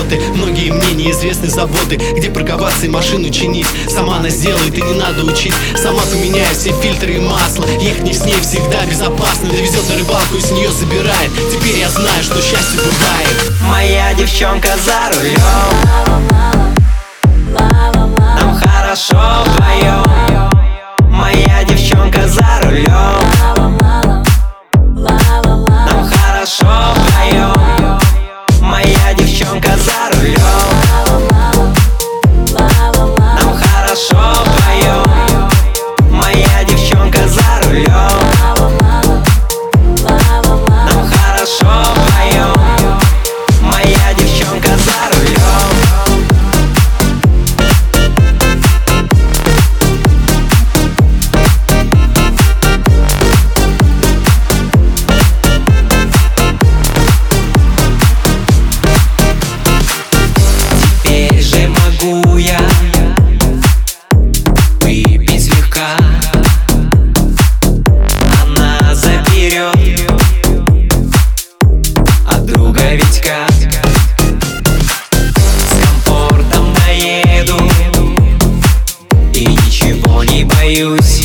работы Многие мне неизвестны заботы Где парковаться и машину чинить. Сама она сделает и не надо учить. Сама поменяет все фильтры и масло. Ехать не с ней всегда безопасно. Довезет на рыбалку и с нее забирает. Теперь я знаю, что счастье бывает Моя девчонка за рулем. Нам хорошо вдвоем Витька С комфортом доеду И ничего не боюсь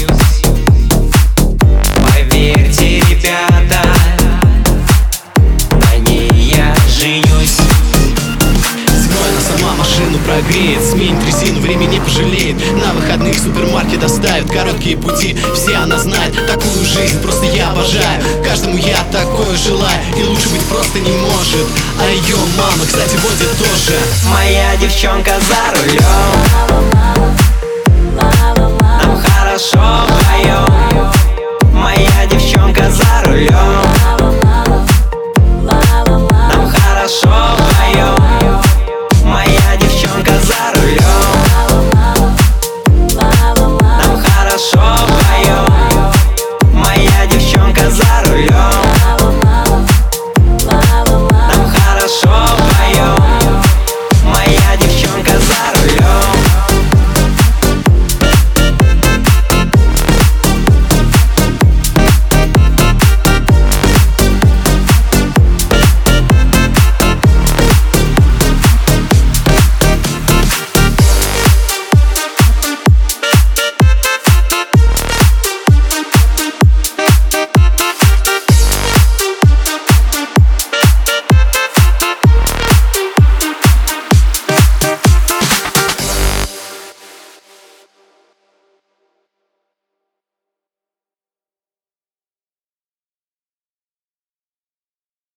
прогреет Сменит резину, время не пожалеет. На выходных супермаркет доставит Короткие пути, все она знает Такую жизнь просто я обожаю. Каждому я такое желаю И лучше быть просто не может. А ее мама, кстати, водит тоже. Моя девчонка за рулем